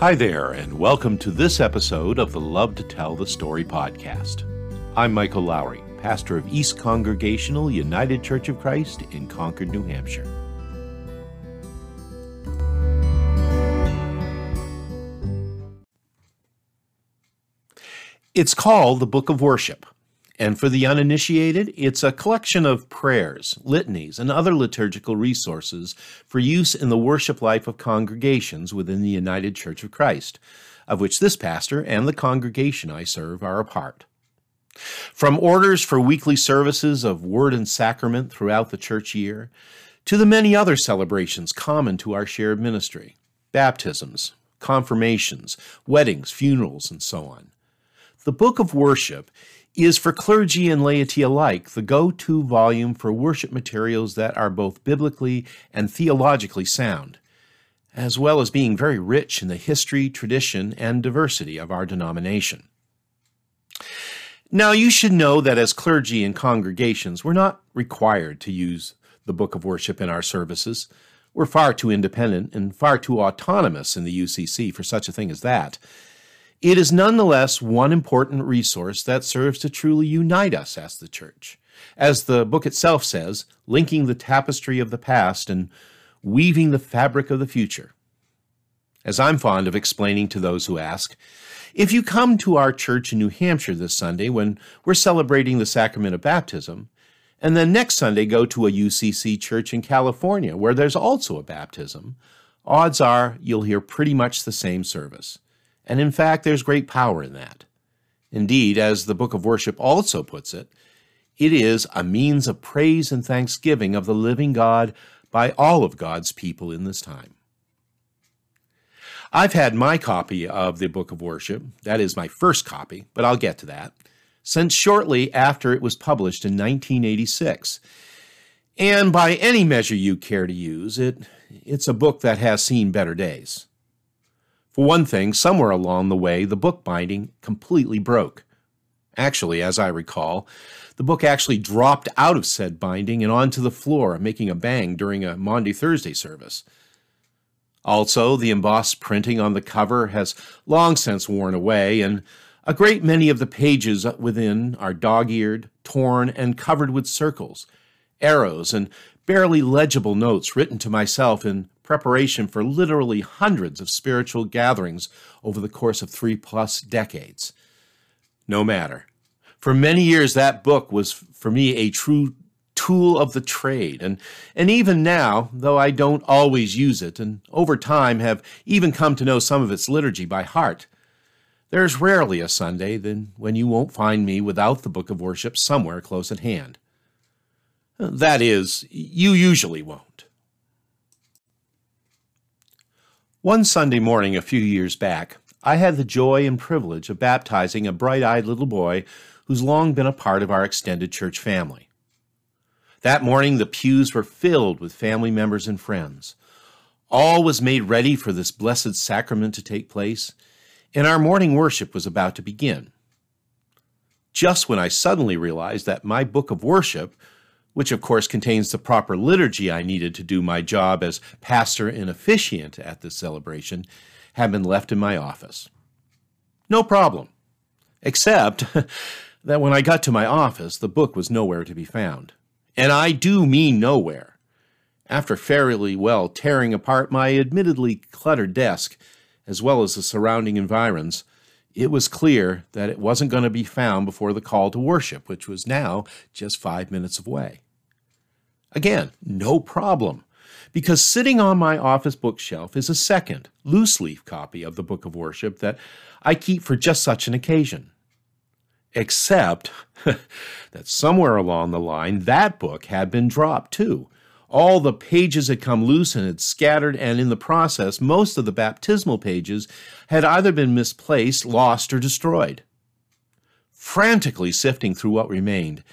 Hi there, and welcome to this episode of the Love to Tell the Story podcast. I'm Michael Lowry, pastor of East Congregational United Church of Christ in Concord, New Hampshire. It's called the Book of Worship. And for the uninitiated, it's a collection of prayers, litanies, and other liturgical resources for use in the worship life of congregations within the United Church of Christ, of which this pastor and the congregation I serve are a part. From orders for weekly services of word and sacrament throughout the church year, to the many other celebrations common to our shared ministry baptisms, confirmations, weddings, funerals, and so on. The Book of Worship is for clergy and laity alike the go to volume for worship materials that are both biblically and theologically sound, as well as being very rich in the history, tradition, and diversity of our denomination. Now, you should know that as clergy and congregations, we're not required to use the Book of Worship in our services. We're far too independent and far too autonomous in the UCC for such a thing as that. It is nonetheless one important resource that serves to truly unite us as the church. As the book itself says, linking the tapestry of the past and weaving the fabric of the future. As I'm fond of explaining to those who ask, if you come to our church in New Hampshire this Sunday when we're celebrating the sacrament of baptism, and then next Sunday go to a UCC church in California where there's also a baptism, odds are you'll hear pretty much the same service. And in fact, there's great power in that. Indeed, as the Book of Worship also puts it, it is a means of praise and thanksgiving of the living God by all of God's people in this time. I've had my copy of the Book of Worship, that is my first copy, but I'll get to that, since shortly after it was published in 1986. And by any measure you care to use, it, it's a book that has seen better days. For one thing, somewhere along the way, the bookbinding completely broke. Actually, as I recall, the book actually dropped out of said binding and onto the floor, making a bang during a Maundy Thursday service. Also, the embossed printing on the cover has long since worn away, and a great many of the pages within are dog eared, torn, and covered with circles, arrows, and barely legible notes written to myself in preparation for literally hundreds of spiritual gatherings over the course of three plus decades. No matter. For many years, that book was for me a true tool of the trade. And, and even now, though I don't always use it, and over time have even come to know some of its liturgy by heart, there's rarely a Sunday then when you won't find me without the book of worship somewhere close at hand. That is, you usually won't. One Sunday morning a few years back, I had the joy and privilege of baptizing a bright eyed little boy who's long been a part of our extended church family. That morning, the pews were filled with family members and friends. All was made ready for this blessed sacrament to take place, and our morning worship was about to begin. Just when I suddenly realized that my book of worship which of course contains the proper liturgy I needed to do my job as pastor and officiant at this celebration, had been left in my office. No problem. Except that when I got to my office, the book was nowhere to be found. And I do mean nowhere. After fairly well tearing apart my admittedly cluttered desk, as well as the surrounding environs, it was clear that it wasn't going to be found before the call to worship, which was now just five minutes away. Again, no problem, because sitting on my office bookshelf is a second, loose leaf copy of the Book of Worship that I keep for just such an occasion. Except that somewhere along the line, that book had been dropped too. All the pages had come loose and had scattered, and in the process, most of the baptismal pages had either been misplaced, lost, or destroyed. Frantically sifting through what remained,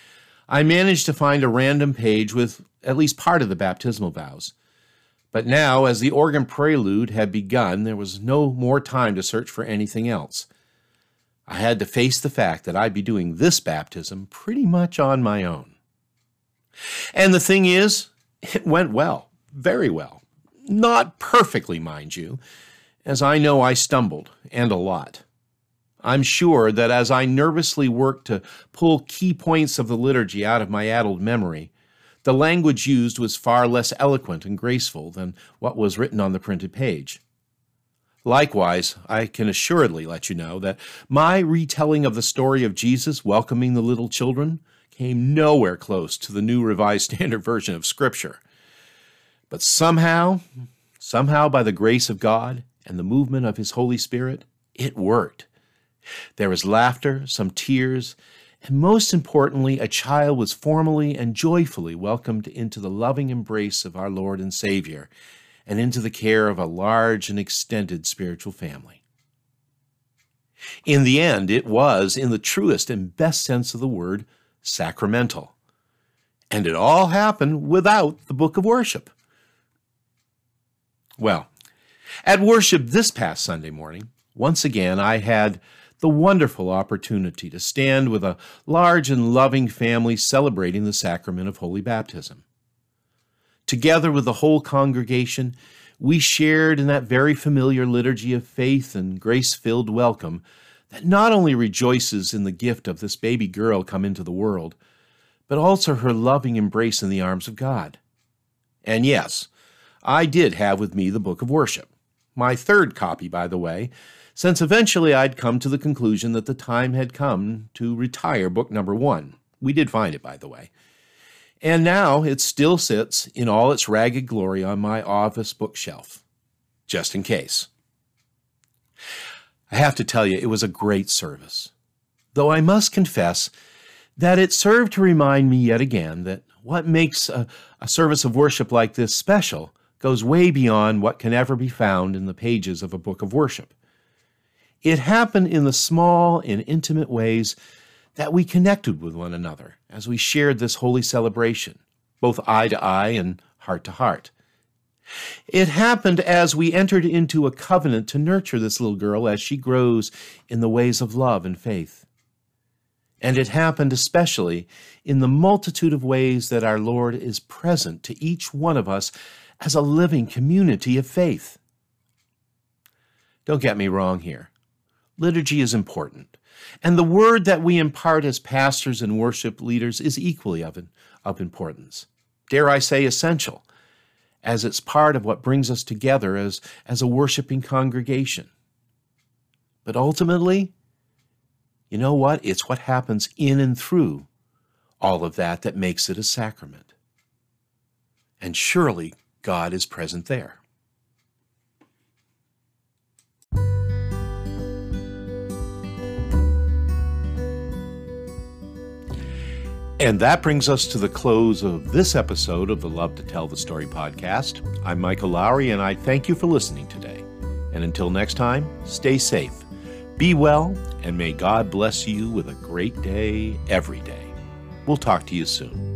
I managed to find a random page with at least part of the baptismal vows. But now, as the organ prelude had begun, there was no more time to search for anything else. I had to face the fact that I'd be doing this baptism pretty much on my own. And the thing is, it went well, very well. Not perfectly, mind you. as I know I stumbled, and a lot. I'm sure that as I nervously worked to pull key points of the liturgy out of my addled memory, the language used was far less eloquent and graceful than what was written on the printed page. Likewise, I can assuredly let you know that my retelling of the story of Jesus welcoming the little children came nowhere close to the New Revised Standard Version of Scripture. But somehow, somehow by the grace of God and the movement of His Holy Spirit, it worked. There was laughter, some tears, and most importantly, a child was formally and joyfully welcomed into the loving embrace of our Lord and Savior and into the care of a large and extended spiritual family. In the end, it was, in the truest and best sense of the word, sacramental. And it all happened without the book of worship. Well, at worship this past Sunday morning, once again I had the wonderful opportunity to stand with a large and loving family celebrating the sacrament of Holy Baptism. Together with the whole congregation, we shared in that very familiar liturgy of faith and grace filled welcome that not only rejoices in the gift of this baby girl come into the world, but also her loving embrace in the arms of God. And yes, I did have with me the book of worship, my third copy, by the way, since eventually I'd come to the conclusion that the time had come to retire book number one. We did find it, by the way. And now it still sits in all its ragged glory on my office bookshelf, just in case. I have to tell you, it was a great service. Though I must confess that it served to remind me yet again that what makes a, a, service of worship like this special goes way beyond what can ever be found in the pages of a book of worship. It happened in the small and intimate ways that we connected with one another as we shared this holy celebration, both eye to eye and heart to heart. It happened as we entered into a covenant to nurture this little girl as she grows in the ways of love and faith. And it happened especially in the multitude of ways that our Lord is present to each one of us as a living community of faith. Don't get me wrong here. Liturgy is important, and the word that we impart as pastors and worship leaders is equally of, of importance. Dare I say essential as it's part of what brings us together as, as a worshiping congregation. But ultimately, you know what? It's what happens in and through all of that that makes it a sacrament. And surely God is present there. And that brings us to the close of this episode of the Love to Tell the Story podcast. I'm Michael Lowry, and I thank you for listening today. And until next time, stay safe, be well, and may God bless you with a great day every day. We'll talk to you soon.